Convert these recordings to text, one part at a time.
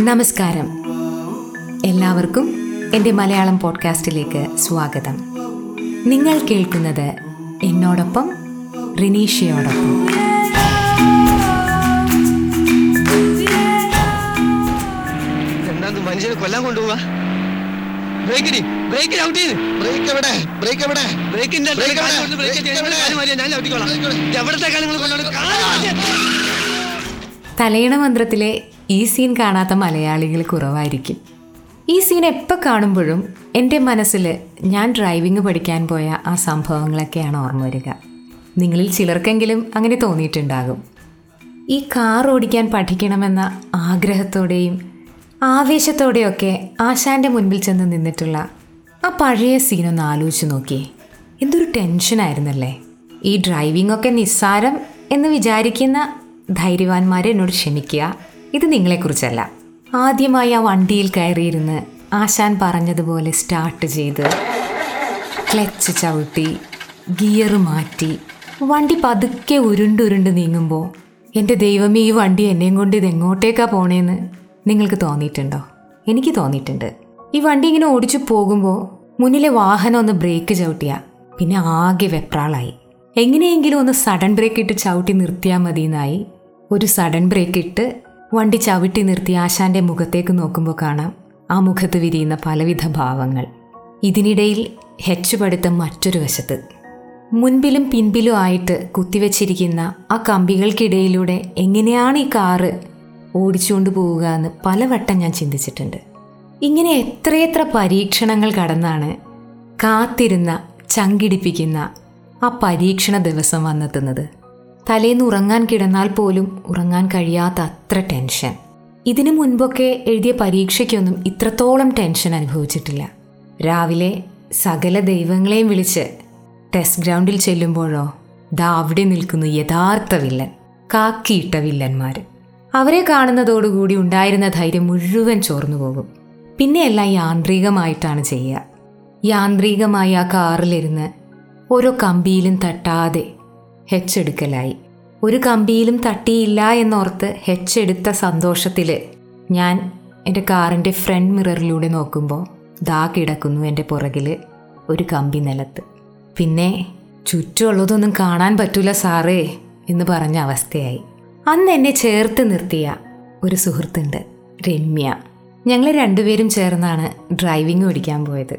നമസ്കാരം. എല്ലാവർക്കും എന്റെ മലയാളം പോഡ്കാസ്റ്റിലേക്ക് സ്വാഗതം. നിങ്ങൾ കേൾക്കുന്നത് എന്നോടൊപ്പം റിനീഷയോടൊപ്പം. എന്താന്ന് മനുഷ്യനെ കൊല്ലാൻ കൊണ്ടുപോവാ? ബ്രേക്കിന് ബ്രേക്കിന് ഔട്ട് ചെയ്ത്. ബ്രേക്ക് എവിടെ? ബ്രേക്ക് എവിടെ? ബ്രേക്കിന്റെ Brake എവിടെ? ബ്രേക്ക് എവിടെ? ഞാൻ ഔട്ടിക്കോളാം ഇത് എവിടത്തെ കാര്യങ്ങൾ കൊണ്ടോണ്ട് തലയിണ മന്ത്രത്തിലെ ഈ സീൻ കാണാത്ത മലയാളികൾ കുറവായിരിക്കും. ഈ സീൻ എപ്പോൾ കാണുമ്പോഴും എന്റെ മനസ്സിൽ ഞാൻ ഡ്രൈവിംഗ് പഠിക്കാൻ പോയ ആ സംഭവങ്ങളൊക്കെയാണ് ഓർമ്മ വരിക. നിങ്ങളിൽ ചിലർക്കെങ്കിലും അങ്ങനെ തോന്നിയിട്ടുണ്ടാകും. ഈ കാർ ഓടിക്കാൻ പഠിക്കണമെന്ന ആഗ്രഹത്തോടെയും ആവേശത്തോടെയൊക്കെ ആശാന്റെ മുൻപിൽ ചെന്ന് നിന്നിട്ടുള്ള ആ പഴയ സീനൊന്ന് ആലോചിച്ച് നോക്കി എന്തൊരു ടെൻഷനായിരുന്നല്ലേ? ഈ ഡ്രൈവിംഗ് ഒക്കെ നിസ്സാരം എന്ന് വിചാരിക്കുന്ന ധൈര്യവാന്മാരെ എന്നോട് ക്ഷമിക്കുക. ഇത് നിങ്ങളെക്കുറിച്ചല്ല. ആദ്യമായി ആ വണ്ടിയിൽ കയറിയിരുന്ന് ആശാൻ പറഞ്ഞതുപോലെ സ്റ്റാർട്ട് ചെയ്ത് ക്ലച്ച് ചവിട്ടി ഗിയർ മാറ്റി വണ്ടി പതുക്കെ ഉരുണ്ടുരുണ്ട് നീങ്ങുമ്പോൾ എന്റെ ദൈവമേ ഈ വണ്ടി എന്നെയും കൊണ്ട് ഇത് എങ്ങോട്ടേക്കാ പോണേന്ന് നിങ്ങൾക്ക് തോന്നിയിട്ടുണ്ടോ? എനിക്ക് തോന്നിയിട്ടുണ്ട്. ഈ വണ്ടി ഇങ്ങനെ ഓടിച്ചു പോകുമ്പോൾ മുന്നിലെ വാഹനം ഒന്ന് ബ്രേക്ക് ചവിട്ടിയ പിന്നെ ആകെ വെപ്രാളായി. എങ്ങനെയെങ്കിലും ഒന്ന് സഡൻ ബ്രേക്ക് ഇട്ട് ചവിട്ടി നിർത്തിയാൽ മതി എന്നായി ഒരു സഡൻ ബ്രേക്ക് ഇട്ട് വണ്ടി ചവിട്ടി നിർത്തി ആശാന്റെ മുഖത്തേക്ക് നോക്കുമ്പോൾ കാണാം ആ മുഖത്ത് വിരിയുന്ന പലവിധ ഭാവങ്ങൾ. ഇതിനിടയിൽ ഹെച്ച് പഠിത്തം മറ്റൊരു വശത്ത്. മുൻപിലും പിൻപിലും ആയിട്ട് കുത്തിവെച്ചിരിക്കുന്ന ആ കമ്പികൾക്കിടയിലൂടെ എങ്ങനെയാണ് ഈ കാറ് ഓടിച്ചുകൊണ്ട് പോവുക എന്ന് പലവട്ടം ഞാൻ ചിന്തിച്ചിട്ടുണ്ട്. ഇങ്ങനെ എത്രയെത്ര പരീക്ഷണങ്ങൾ കടന്നാണ് കാത്തിരുന്ന ചങ്കിടിപ്പിക്കുന്ന ആ പരീക്ഷണ ദിവസം വന്നെത്തുന്നത്. തലേന്ന് ഉറങ്ങാൻ കിടന്നാൽ പോലും ഉറങ്ങാൻ കഴിയാത്ത അത്ര ടെൻഷൻ. ഇതിനു മുൻപൊക്കെ എഴുതിയ പരീക്ഷയ്ക്കൊന്നും ഇത്രത്തോളം ടെൻഷൻ അനുഭവിച്ചിട്ടില്ല. രാവിലെ സകല ദൈവങ്ങളെയും വിളിച്ച് ടെസ്റ്റ് ഗ്രൗണ്ടിൽ ചെല്ലുമ്പോഴോ ദാ അവിടെ നിൽക്കുന്നു യഥാർത്ഥ വില്ലൻ കാക്കിയിട്ട വില്ലന്മാർ അവരെ കാണുന്നതോടുകൂടി ഉണ്ടായിരുന്ന ധൈര്യം മുഴുവൻ ചോർന്നു പോകും. പിന്നെയെല്ലാം യാന്ത്രികമായിട്ടാണ് ചെയ്യുക. യാന്ത്രികമായി ആ കാറിലിരുന്ന് ഓരോ കമ്പിയിലും തട്ടാതെ ഹെച്ചെടുക്കലായി ഒരു കമ്പിയിലും തട്ടിയില്ല എന്നോർത്ത് ഹെച്ചെടുത്ത സന്തോഷത്തിൽ ഞാൻ എന്റെ കാറിന്റെ ഫ്രണ്ട് മിററിലൂടെ നോക്കുമ്പോൾ ദാ കിടക്കുന്നു എന്റെ പുറകിൽ ഒരു കമ്പി നിലത്ത്. പിന്നെ ചുറ്റുമുള്ളതൊന്നും കാണാൻ പറ്റൂല സാറേ എന്ന് പറഞ്ഞ അവസ്ഥയായി. അന്ന് എന്നെ ചേർത്ത് നിർത്തിയ ഒരു സുഹൃത്തുണ്ട് രമ്യ. ഞങ്ങൾ രണ്ടുപേരും ചേർന്നാണ് ഡ്രൈവിംഗ് പഠിക്കാൻ പോയത്.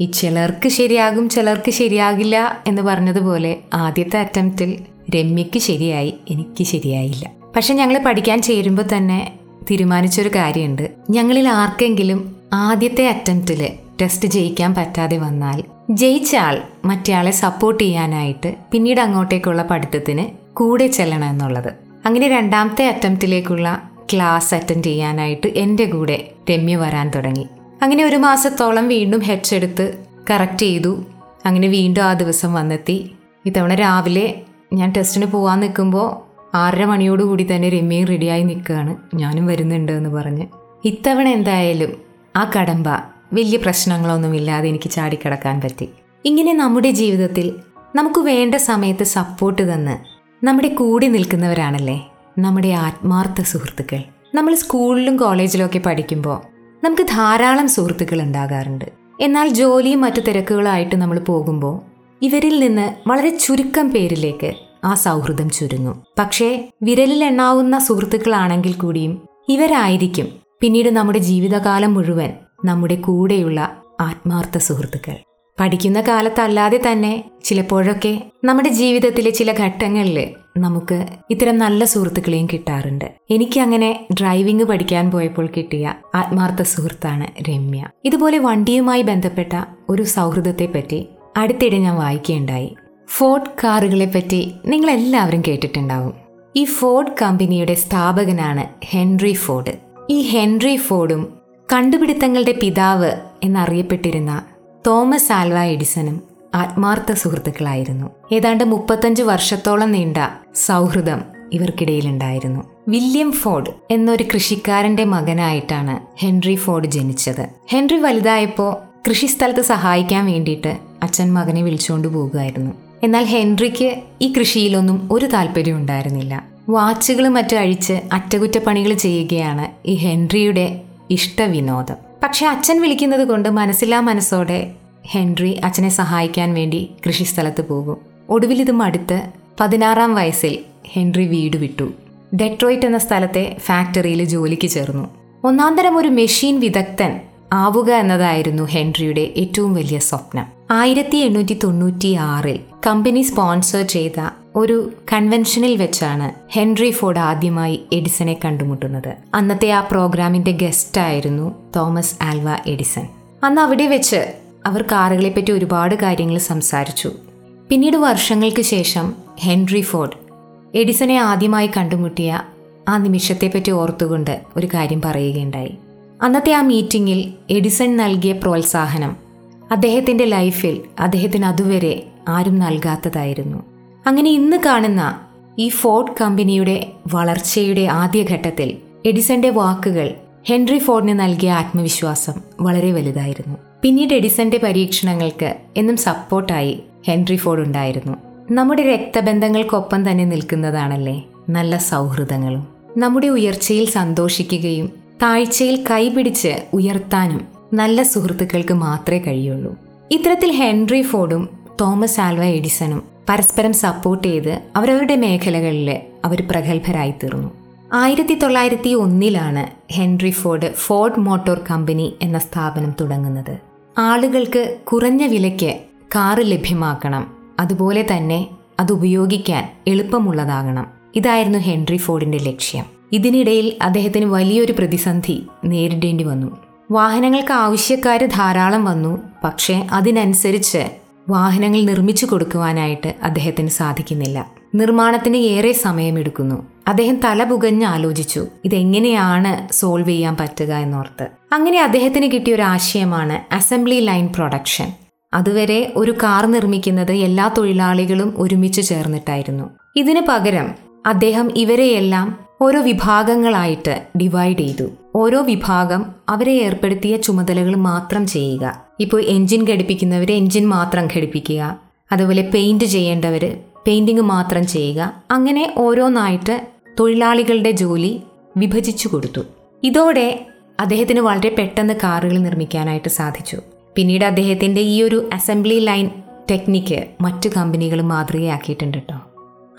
ഈ ചിലർക്ക് ശരിയാകും ചിലർക്ക് ശരിയാകില്ല എന്ന് പറഞ്ഞതുപോലെ ആദ്യത്തെ അറ്റംപ്റ്റിൽ രമ്യക്ക് ശരിയായി എനിക്ക് ശരിയായില്ല. പക്ഷെ ഞങ്ങൾ പഠിക്കാൻ ചേരുമ്പോൾ തന്നെ തീരുമാനിച്ചൊരു കാര്യമുണ്ട് ഞങ്ങളിൽ ആർക്കെങ്കിലും ആദ്യത്തെ അറ്റംപ്റ്റിൽ ടെസ്റ്റ് ജയിക്കാൻ പറ്റാതെ വന്നാൽ ജയിച്ചാൽ മറ്റേയാളെ സപ്പോർട്ട് ചെയ്യാനായിട്ട് പിന്നീട് അങ്ങോട്ടേക്കുള്ള പഠിത്തത്തിന് കൂടെ ചെല്ലണം എന്നുള്ളത്. അങ്ങനെ രണ്ടാമത്തെ അറ്റംപ്റ്റിലേക്കുള്ള ക്ലാസ് അറ്റൻഡ് ചെയ്യാനായിട്ട് എന്റെ കൂടെ രമ്യ വരാൻ തുടങ്ങി. അങ്ങനെ ഒരു മാസത്തോളം വീണ്ടും ഹെഡ്സ് എടുത്ത് കറക്റ്റ് ചെയ്തു. അങ്ങനെ വീണ്ടും ആ ദിവസം വന്നെത്തി. ഇത്തവണ രാവിലെ ഞാൻ ടെസ്റ്റിന് പോകാൻ നിൽക്കുമ്പോൾ ആറര മണിയോടുകൂടി തന്നെ രമ്യയും റെഡിയായി നിൽക്കുകയാണ്. ഞാനും വരുന്നുണ്ട് എന്ന് പറഞ്ഞ്. ഇത്തവണ എന്തായാലും ആ കടമ്പ വലിയ പ്രശ്നങ്ങളൊന്നുമില്ലാതെ എനിക്ക് ചാടിക്കടക്കാൻ പറ്റി. ഇങ്ങനെ നമ്മുടെ ജീവിതത്തിൽ നമുക്ക് വേണ്ട സമയത്ത് സപ്പോർട്ട് തന്ന് നമ്മുടെ കൂടെ നിൽക്കുന്നവരാണല്ലേ? നമ്മുടെ ആത്മാർത്ഥ സുഹൃത്തുക്കൾ. നമ്മൾ സ്കൂളിലും കോളേജിലും ഒക്കെ പഠിക്കുമ്പോൾ നമുക്ക് ധാരാളം സുഹൃത്തുക്കൾ ഉണ്ടാകാറുണ്ട്. എന്നാൽ ജോലിയും മറ്റു തിരക്കുകളായിട്ട് നമ്മൾ പോകുമ്പോൾ ഇവരിൽ നിന്ന് വളരെ ചുരുക്കം പേരിലേക്ക് ആ സൗഹൃദം ചുരുങ്ങും. പക്ഷേ വിരലിൽ എണ്ണാവുന്ന സുഹൃത്തുക്കളാണെങ്കിൽ കൂടിയും ഇവരായിരിക്കും പിന്നീട് നമ്മുടെ ജീവിതകാലം മുഴുവൻ നമ്മുടെ കൂടെയുള്ള ആത്മാർത്ഥ സുഹൃത്തുക്കൾ. പഠിക്കുന്ന കാലത്തല്ലാതെ തന്നെ ചിലപ്പോഴൊക്കെ നമ്മുടെ ജീവിതത്തിലെ ചില ഘട്ടങ്ങളിൽ നമുക്ക് ഇത്തരം നല്ല സുഹൃത്തുക്കളെയും കിട്ടാറുണ്ട്. എനിക്ക് അങ്ങനെ ഡ്രൈവിംഗ് പഠിക്കാൻ പോയപ്പോൾ കിട്ടിയ ആത്മാർത്ഥ സുഹൃത്താണ് രമ്യ. ഇതുപോലെ വണ്ടിയുമായി ബന്ധപ്പെട്ട ഒരു സൗഹൃദത്തെ പറ്റി അടുത്തിടെ ഞാൻ വായിക്കുകയുണ്ടായി. ഫോർഡ് കാറുകളെ പറ്റി നിങ്ങൾ എല്ലാവരും കേട്ടിട്ടുണ്ടാവും. ഈ ഫോർഡ് കമ്പനിയുടെ സ്ഥാപകനാണ് ഹെൻറി ഫോർഡ്. ഈ ഹെൻറി ഫോർഡും കണ്ടുപിടുത്തങ്ങളുടെ പിതാവ് എന്നറിയപ്പെട്ടിരുന്ന തോമസ് ആൽവ എഡിസണും ആത്മാർത്ഥ സുഹൃത്തുക്കളായിരുന്നു. ഏതാണ്ട് മുപ്പത്തഞ്ച് വർഷത്തോളം നീണ്ട സൗഹൃദം ഇവർക്കിടയിലുണ്ടായിരുന്നു. വില്യം ഫോർഡ് എന്നൊരു കൃഷിക്കാരന്റെ മകനായിട്ടാണ് ഹെൻറി ഫോർഡ് ജനിച്ചത്. ഹെൻറി വലുതായപ്പോൾ കൃഷിസ്ഥലത്ത് സഹായിക്കാൻ വേണ്ടിയിട്ട് അച്ഛൻ മകനെ വിളിച്ചുകൊണ്ട് പോകുമായിരുന്നു. എന്നാൽ ഹെൻറിക്ക് ഈ കൃഷിയിലൊന്നും ഒരു താല്പര്യം ഉണ്ടായിരുന്നില്ല. വാച്ചുകൾ മറ്റു അഴിച്ച് അറ്റകുറ്റപ്പണികൾ ചെയ്യുകയാണ് ഈ ഹെൻറിയുടെ ഇഷ്ടവിനോദം. പക്ഷെ അച്ഛൻ വിളിക്കുന്നത് കൊണ്ട് മനസ്സില്ലാ മനസ്സോടെ ഹെൻറി അച്ഛനെ സഹായിക്കാൻ വേണ്ടി കൃഷിസ്ഥലത്ത് പോകും. ഒടുവിൽ ഇത് മടുത്ത് പതിനാറാം വയസ്സിൽ ഹെൻറി വീട് വിട്ടു. ഡെട്രോയിറ്റ് എന്ന സ്ഥലത്തെ ഫാക്ടറിയിൽ ജോലിക്ക് ചേർന്നു. ഒന്നാന്തരം ഒരു മെഷീൻ വിദഗ്ധൻ ആവുക എന്നതായിരുന്നു ഹെൻറിയുടെ ഏറ്റവും വലിയ സ്വപ്നം. ആയിരത്തി എണ്ണൂറ്റി തൊണ്ണൂറ്റി ആറിൽ കമ്പനി സ്പോൺസർ ചെയ്ത ഒരു കൺവെൻഷനിൽ വെച്ചാണ് ഹെൻറി ഫോർഡ് ആദ്യമായി എഡിസനെ കണ്ടുമുട്ടുന്നത്. അന്നത്തെ ആ പ്രോഗ്രാമിന്റെ ഗസ്റ്റായിരുന്നു തോമസ് ആൽവ എഡിസൺ. അന്ന് അവിടെ വെച്ച് അവർ കാറുകളെ പറ്റി ഒരുപാട് കാര്യങ്ങൾ സംസാരിച്ചു. പിന്നീട് വർഷങ്ങൾക്ക് ശേഷം ഹെൻറി ഫോർഡ് എഡിസനെ ആദ്യമായി കണ്ടുമുട്ടിയ ആ നിമിഷത്തെപ്പറ്റി ഓർത്തുകൊണ്ട് ഒരു കാര്യം പറയുകയുണ്ടായി. അന്നത്തെ ആ മീറ്റിംഗിൽ എഡിസൺ നൽകിയ പ്രോത്സാഹനം അദ്ദേഹത്തിന്റെ ലൈഫിൽ അദ്ദേഹത്തിന് അതുവരെ ആരും നൽകാത്തതായിരുന്നു. അങ്ങനെ ഇന്ന് കാണുന്ന ഈ ഫോർഡ് കമ്പനിയുടെ വളർച്ചയുടെ ആദ്യഘട്ടത്തിൽ എഡിസന്റെ വാക്കുകൾ ഹെൻറി ഫോർഡിന് നൽകിയ ആത്മവിശ്വാസം വളരെ വലുതായിരുന്നു. പിന്നീട് എഡിസന്റെ പരീക്ഷണങ്ങൾക്ക് എന്നും സപ്പോർട്ടായി ഹെൻറി ഫോർഡ് ഉണ്ടായിരുന്നു. നമ്മുടെ രക്തബന്ധങ്ങൾക്കൊപ്പം തന്നെ നിൽക്കുന്നതാണല്ലേ നല്ല സൗഹൃദങ്ങളും. നമ്മുടെ ഉയർച്ചയിൽ സന്തോഷിക്കുകയും താഴ്ചയിൽ കൈപിടിച്ച് ഉയർത്താനും നല്ല സുഹൃത്തുക്കൾക്ക് മാത്രമേ കഴിയുള്ളൂ. ഇത്തരത്തിൽ ഹെൻറി ഫോർഡും തോമസ് ആൽവ എഡിസണും പരസ്പരം സപ്പോർട്ട് ചെയ്ത് അവരവരുടെ മേഖലകളിൽ അവർ പ്രഗത്ഭരായി തീർന്നു ആയിരത്തി തൊള്ളായിരത്തി ഒന്നിലാണ് Henry Ford Ford motor company എന്ന സ്ഥാപനം തുടങ്ങുന്നത്. ആളുകൾക്ക് കുറഞ്ഞ വിലയ്ക്ക് കാറ് ലഭ്യമാക്കണം. അതുപോലെ തന്നെ അത് ഉപയോഗിക്കാൻ എളുപ്പമുള്ളതാകണം. ഇതായിരുന്നു ഹെൻറി ഫോർഡിന്റെ ലക്ഷ്യം. ഇതിനിടയിൽ അദ്ദേഹത്തിന് വലിയൊരു പ്രതിസന്ധി നേരിടേണ്ടി വന്നു. വാഹനങ്ങൾക്ക് ആവശ്യക്കാർ ധാരാളം വന്നു. പക്ഷേ അതിനനുസരിച്ച് വാഹനങ്ങൾ നിർമ്മിച്ചു കൊടുക്കുവാനായിട്ട് അദ്ദേഹത്തിന് സാധിക്കുന്നില്ല. നിർമ്മാണത്തിന് ഏറെ സമയമെടുക്കുന്നു. അദ്ദേഹം തല പുകഞ്ഞ് ആലോചിച്ചു ഇതെങ്ങനെയാണ് സോൾവ് ചെയ്യാൻ പറ്റുക എന്നോർത്ത്. അങ്ങനെ അദ്ദേഹത്തിന് കിട്ടിയ ഒരു ആശയമാണ് അസംബ്ലി ലൈൻ പ്രൊഡക്ഷൻ. അതുവരെ ഒരു കാർ നിർമ്മിക്കുന്നത് എല്ലാ തൊഴിലാളികളും ഒരുമിച്ച് ചേർന്നിട്ടായിരുന്നു. ഇതിനു പകരം അദ്ദേഹം ഇവരെയെല്ലാം ഓരോ വിഭാഗങ്ങളായിട്ട് ഡിവൈഡ് ചെയ്തു. ഓരോ വിഭാഗം അവരെ ഏർപ്പെടുത്തിയ ചുമതലകൾ മാത്രം ചെയ്യുക. ഇപ്പോൾ എൻജിൻ ഘടിപ്പിക്കുന്നവർ എൻജിൻ മാത്രം ഘടിപ്പിക്കുക. അതുപോലെ പെയിന്റ് ചെയ്യേണ്ടവർ പെയിന്റിങ് മാത്രം ചെയ്യുക. അങ്ങനെ ഓരോന്നായിട്ട് തൊഴിലാളികളുടെ ജോലി വിഭജിച്ചു കൊടുത്തു. ഇതോടെ അദ്ദേഹത്തിന് വളരെ പെട്ടെന്ന് കാറുകൾ നിർമ്മിക്കാനായിട്ട് സാധിച്ചു. പിന്നീട് അദ്ദേഹത്തിന്റെ ഈ ഒരു അസംബ്ലി ലൈൻ ടെക്നിക്ക് മറ്റു കമ്പനികൾ മാതൃകയാക്കിയിട്ടുണ്ട് കേട്ടോ.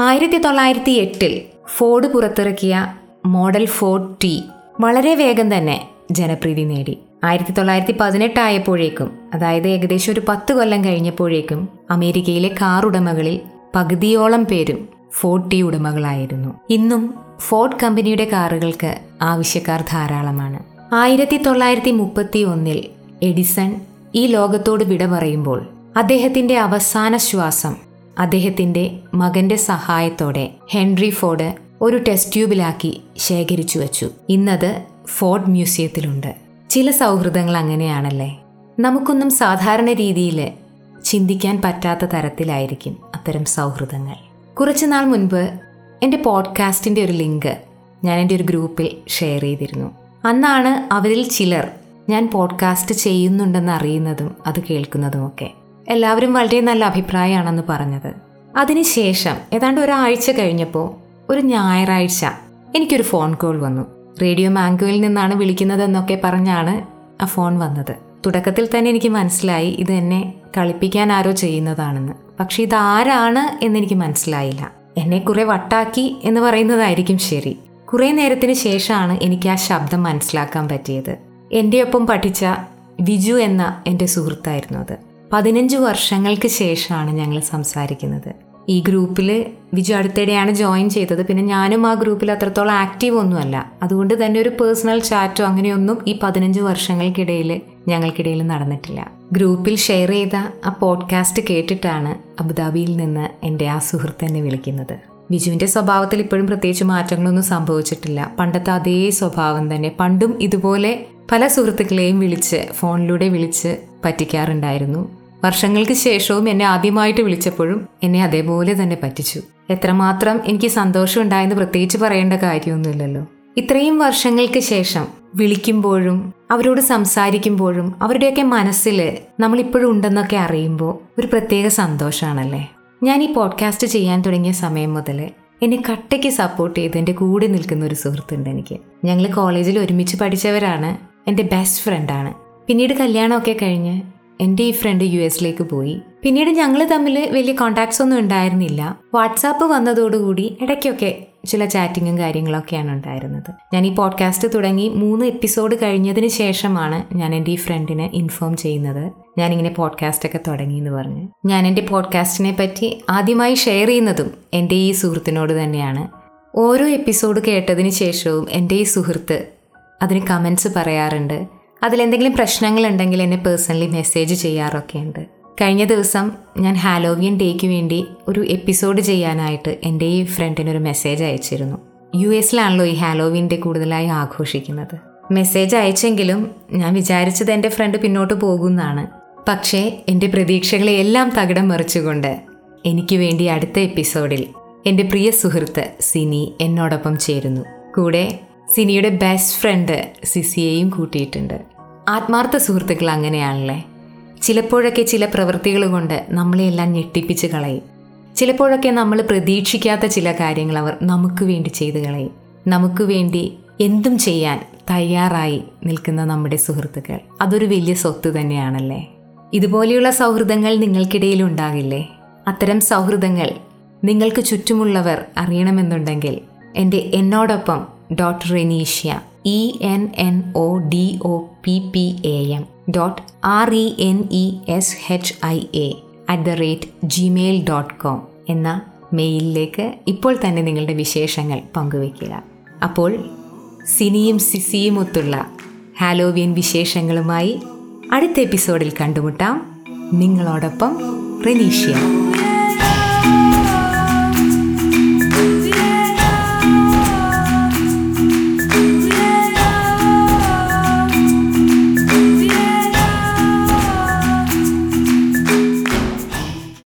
ആയിരത്തി തൊള്ളായിരത്തി എട്ടിൽ ഫോർഡ് പുറത്തിറക്കിയ മോഡൽ ഫോർഡ് ടി വളരെ വേഗം തന്നെ ജനപ്രീതി നേടി. ആയിരത്തി തൊള്ളായിരത്തി പതിനെട്ടായപ്പോഴേക്കും അതായത് ഏകദേശം ഒരു പത്ത് കൊല്ലം കഴിഞ്ഞപ്പോഴേക്കും അമേരിക്കയിലെ കാർ ഉടമകളിൽ പകുതിയോളം പേരും ഫോർഡ് ടി ഉടമകളായിരുന്നു. ഇന്നും ഫോർട്ട് കമ്പനിയുടെ കാറുകൾക്ക് ആവശ്യക്കാർ ധാരാളമാണ്. ആയിരത്തി തൊള്ളായിരത്തി മുപ്പത്തി ഒന്നിൽ എഡിസൺ ഈ ലോകത്തോട് വിട പറയുമ്പോൾ അദ്ദേഹത്തിന്റെ അവസാന ശ്വാസം അദ്ദേഹത്തിന്റെ മകന്റെ സഹായത്തോടെ ഹെൻറി ഫോർഡ് ഒരു ടെസ്റ്റ് ട്യൂബിലാക്കി ശേഖരിച്ചു വച്ചു. ഇന്നത് ഫോർഡ് മ്യൂസിയത്തിലുണ്ട്. ചില സൗഹൃദങ്ങൾ അങ്ങനെയാണല്ലേ? നമുക്കൊന്നും സാധാരണ രീതിയിൽ ചിന്തിക്കാൻ പറ്റാത്ത തരത്തിലായിരിക്കും അത്തരം സൗഹൃദങ്ങൾ. കുറച്ചുനാൾ മുൻപ് എന്റെ പോഡ്കാസ്റ്റിന്റെ ഒരു ലിങ്ക് ഞാൻ എന്റെ ഒരു ഗ്രൂപ്പിൽ ഷെയർ ചെയ്തിരുന്നു. അന്നാണ് അവരിൽ ചിലർ ഞാൻ പോഡ്കാസ്റ്റ് ചെയ്യുന്നുണ്ടെന്ന് അറിയുന്നതും അത് കേൾക്കുന്നതുമൊക്കെ എല്ലാവരും വളരെ നല്ല അഭിപ്രായമാണെന്ന് പറഞ്ഞത്. അതിനുശേഷം ഏതാണ്ട് ഒരാഴ്ച കഴിഞ്ഞപ്പോൾ ഒരു ഞായറാഴ്ച എനിക്കൊരു ഫോൺ കോൾ വന്നു. റേഡിയോ മാംഗോയിൽ നിന്നാണ് വിളിക്കുന്നതെന്നൊക്കെ പറഞ്ഞാണ് ആ ഫോൺ വന്നത്. തുടക്കത്തിൽ തന്നെ എനിക്ക് മനസ്സിലായി ഇത് എന്നെ കളിപ്പിക്കാൻ ആരോ ചെയ്യുന്നതാണെന്ന്. പക്ഷെ ഇതാരാണ് എന്നെനിക്ക് മനസ്സിലായില്ല. എന്നെ കുറെ വട്ടാക്കി എന്ന് പറയുന്നതായിരിക്കും ശരി. കുറെ നേരത്തിന് ശേഷമാണ് എനിക്ക് ആ ശബ്ദം മനസ്സിലാക്കാൻ പറ്റിയത്. എന്റെ ഒപ്പം പഠിച്ച വിജു എന്ന എന്റെ സുഹൃത്തായിരുന്നു അത്. പതിനഞ്ച് വർഷങ്ങൾക്ക് ശേഷമാണ് ഞങ്ങൾ സംസാരിക്കുന്നത്. ഈ ഗ്രൂപ്പിൽ വിജു അടുത്തിടെയാണ് ജോയിൻ ചെയ്തത്. പിന്നെ ഞാനും ആ ഗ്രൂപ്പിൽ അത്രത്തോളം ആക്റ്റീവ് ഒന്നുമല്ല. അതുകൊണ്ട് തന്നെ ഒരു പേഴ്സണൽ ചാറ്റോ അങ്ങനെയൊന്നും ഈ പതിനഞ്ച് വർഷങ്ങൾക്കിടയിൽ ഞങ്ങൾക്കിടയിൽ നടന്നിട്ടില്ല. ഗ്രൂപ്പിൽ ഷെയർ ചെയ്ത ആ പോഡ്കാസ്റ്റ് കേട്ടിട്ടാണ് അബുദാബിയിൽ നിന്ന് എന്റെ ആ സുഹൃത്ത് എന്നെ വിളിക്കുന്നത്. വിജുവിന്റെ സ്വഭാവത്തിൽ ഇപ്പോഴും പ്രത്യേകിച്ച് മാറ്റങ്ങളൊന്നും സംഭവിച്ചിട്ടില്ല. പണ്ടത്തെ അതേ സ്വഭാവം തന്നെ. പണ്ടും ഇതുപോലെ പല സുഹൃത്തുക്കളെയും വിളിച്ച് ഫോണിലൂടെ വിളിച്ച് പറ്റിക്കാറുണ്ടായിരുന്നു. വർഷങ്ങൾക്ക് ശേഷവും എന്നെ ആദ്യമായിട്ട് വിളിച്ചപ്പോഴും എന്നെ അതേപോലെ തന്നെ പറ്റിച്ചു. എത്രമാത്രം എനിക്ക് സന്തോഷം ഉണ്ടായെന്ന് പ്രത്യേകിച്ച് പറയേണ്ട കാര്യമൊന്നുമില്ലല്ലോ. ഇത്രയും വർഷങ്ങൾക്ക് ശേഷം വിളിക്കുമ്പോഴും അവരോട് സംസാരിക്കുമ്പോഴും അവരുടെയൊക്കെ മനസ്സിൽ നമ്മളിപ്പോഴും ഉണ്ടെന്നൊക്കെ അറിയുമ്പോൾ ഒരു പ്രത്യേക സന്തോഷമാണല്ലേ ഞാൻ ഈ പോഡ്കാസ്റ്റ് ചെയ്യാൻ തുടങ്ങിയ സമയം മുതൽ എന്നെ കട്ടയ്ക്ക് സപ്പോർട്ട് ചെയ്ത് എന്റെ കൂടെ നിൽക്കുന്ന ഒരു സുഹൃത്തുണ്ട് എനിക്ക്. ഞങ്ങൾ കോളേജിൽ ഒരുമിച്ച് പഠിച്ചവരാണ്. എന്റെ ബെസ്റ്റ് ഫ്രണ്ടാണ് പിന്നീട് കല്യാണമൊക്കെ കഴിഞ്ഞ് എന്റെ ഈ ഫ്രണ്ട് യു എസിലേക്ക് പോയി. പിന്നീട് ഞങ്ങൾ തമ്മിൽ വലിയ കോണ്ടാക്ട്സ് ഒന്നും ഉണ്ടായിരുന്നില്ല. വാട്സാപ്പ് വന്നതോടുകൂടി ഇടയ്ക്കൊക്കെ ചില ചാറ്റിങ്ങും കാര്യങ്ങളൊക്കെയാണ് ഉണ്ടായിരുന്നത്. ഞാൻ ഈ പോഡ്കാസ്റ്റ് തുടങ്ങി മൂന്ന് എപ്പിസോഡ് കഴിഞ്ഞതിന് ശേഷമാണ് ഞാൻ എന്റെ ഈ ഫ്രണ്ടിനെ ഇൻഫോം ചെയ്യുന്നത്. ഞാനിങ്ങനെ പോഡ്കാസ്റ്റൊക്കെ തുടങ്ങി എന്ന് പറഞ്ഞ്. ഞാൻ എന്റെ പോഡ്കാസ്റ്റിനെ പറ്റി ആദ്യമായി ഷെയർ ചെയ്യുന്നതും എന്റെ ഈ സുഹൃത്തിനോട് തന്നെയാണ്. ഓരോ എപ്പിസോഡ് കേട്ടതിന് ശേഷവും എന്റെ ഈ സുഹൃത്ത് അതിന് കമൻസ് പറയാറുണ്ട്. അതിലെന്തെങ്കിലും പ്രശ്നങ്ങളുണ്ടെങ്കിൽ എന്നെ പേഴ്സണലി മെസ്സേജ് ചെയ്യാറൊക്കെ ഉണ്ട് കഴിഞ്ഞ ദിവസം ഞാൻ ഹാലോവിയൻ ഡേക്ക് വേണ്ടി ഒരു എപ്പിസോഡ് ചെയ്യാനായിട്ട് എന്റെ ഈ ഫ്രണ്ടിനൊരു മെസ്സേജ് അയച്ചിരുന്നു. യു എസിലാണല്ലോ ഈ ഹാലോവിൻ ഡേ കൂടുതലായി ആഘോഷിക്കുന്നത്. മെസ്സേജ് അയച്ചെങ്കിലും ഞാൻ വിചാരിച്ചത് എന്റെ ഫ്രണ്ട് പിന്നോട്ട് പോകുമെന്നാണ് പക്ഷേ എന്റെ പ്രതീക്ഷകളെ എല്ലാം തകിടം മറിച്ചുകൊണ്ട് എനിക്ക് വേണ്ടി അടുത്ത എപ്പിസോഡിൽ എന്റെ പ്രിയ സുഹൃത്ത് സിനി എന്നോടൊപ്പം ചേരുന്നു. കൂടെ സിനിയുടെ ബെസ്റ്റ് ഫ്രണ്ട് സിസിയെയും കൂട്ടിയിട്ടുണ്ട്. ആത്മാർത്ഥ സുഹൃത്തുക്കൾ അങ്ങനെയാണല്ലേ? ചിലപ്പോഴൊക്കെ ചില പ്രവൃത്തികൾ കൊണ്ട് നമ്മളെയെല്ലാം ഞെട്ടിപ്പിച്ച് കളയും. ചിലപ്പോഴൊക്കെ നമ്മൾ പ്രതീക്ഷിക്കാത്ത ചില കാര്യങ്ങൾ അവർ നമുക്ക് വേണ്ടി ചെയ്തു കളയും. നമുക്ക് വേണ്ടി എന്തും ചെയ്യാൻ തയ്യാറായി നിൽക്കുന്ന നമ്മുടെ സുഹൃത്തുക്കൾ. അതൊരു വലിയ സ്വത്ത് തന്നെയാണല്ലേ? ഇതുപോലെയുള്ള സൗഹൃദങ്ങൾ നിങ്ങൾക്കിടയിൽ ഉണ്ടാകില്ലേ? അത്തരം സൗഹൃദങ്ങൾ നിങ്ങൾക്ക് ചുറ്റുമുള്ളവർ അറിയണമെന്നുണ്ടെങ്കിൽ എന്റെ എന്നോടൊപ്പം dot Renishya E N N O D O P P A M dot R E N E S H I A at the rate Gmail dot com എന്ന മെയിലിലേക്ക് ഇപ്പോൾ തന്നെ നിങ്ങളുടെ വിശേഷങ്ങൾ പങ്കുവയ്ക്കുക. അപ്പോൾ സിനിയും സിസിയും ഒത്തുള്ള ഹാലോവിയൻ വിശേഷങ്ങളുമായി അടുത്ത എപ്പിസോഡിൽ കണ്ടുമുട്ടാം. നിങ്ങളോടൊപ്പം റെനീഷ്യ.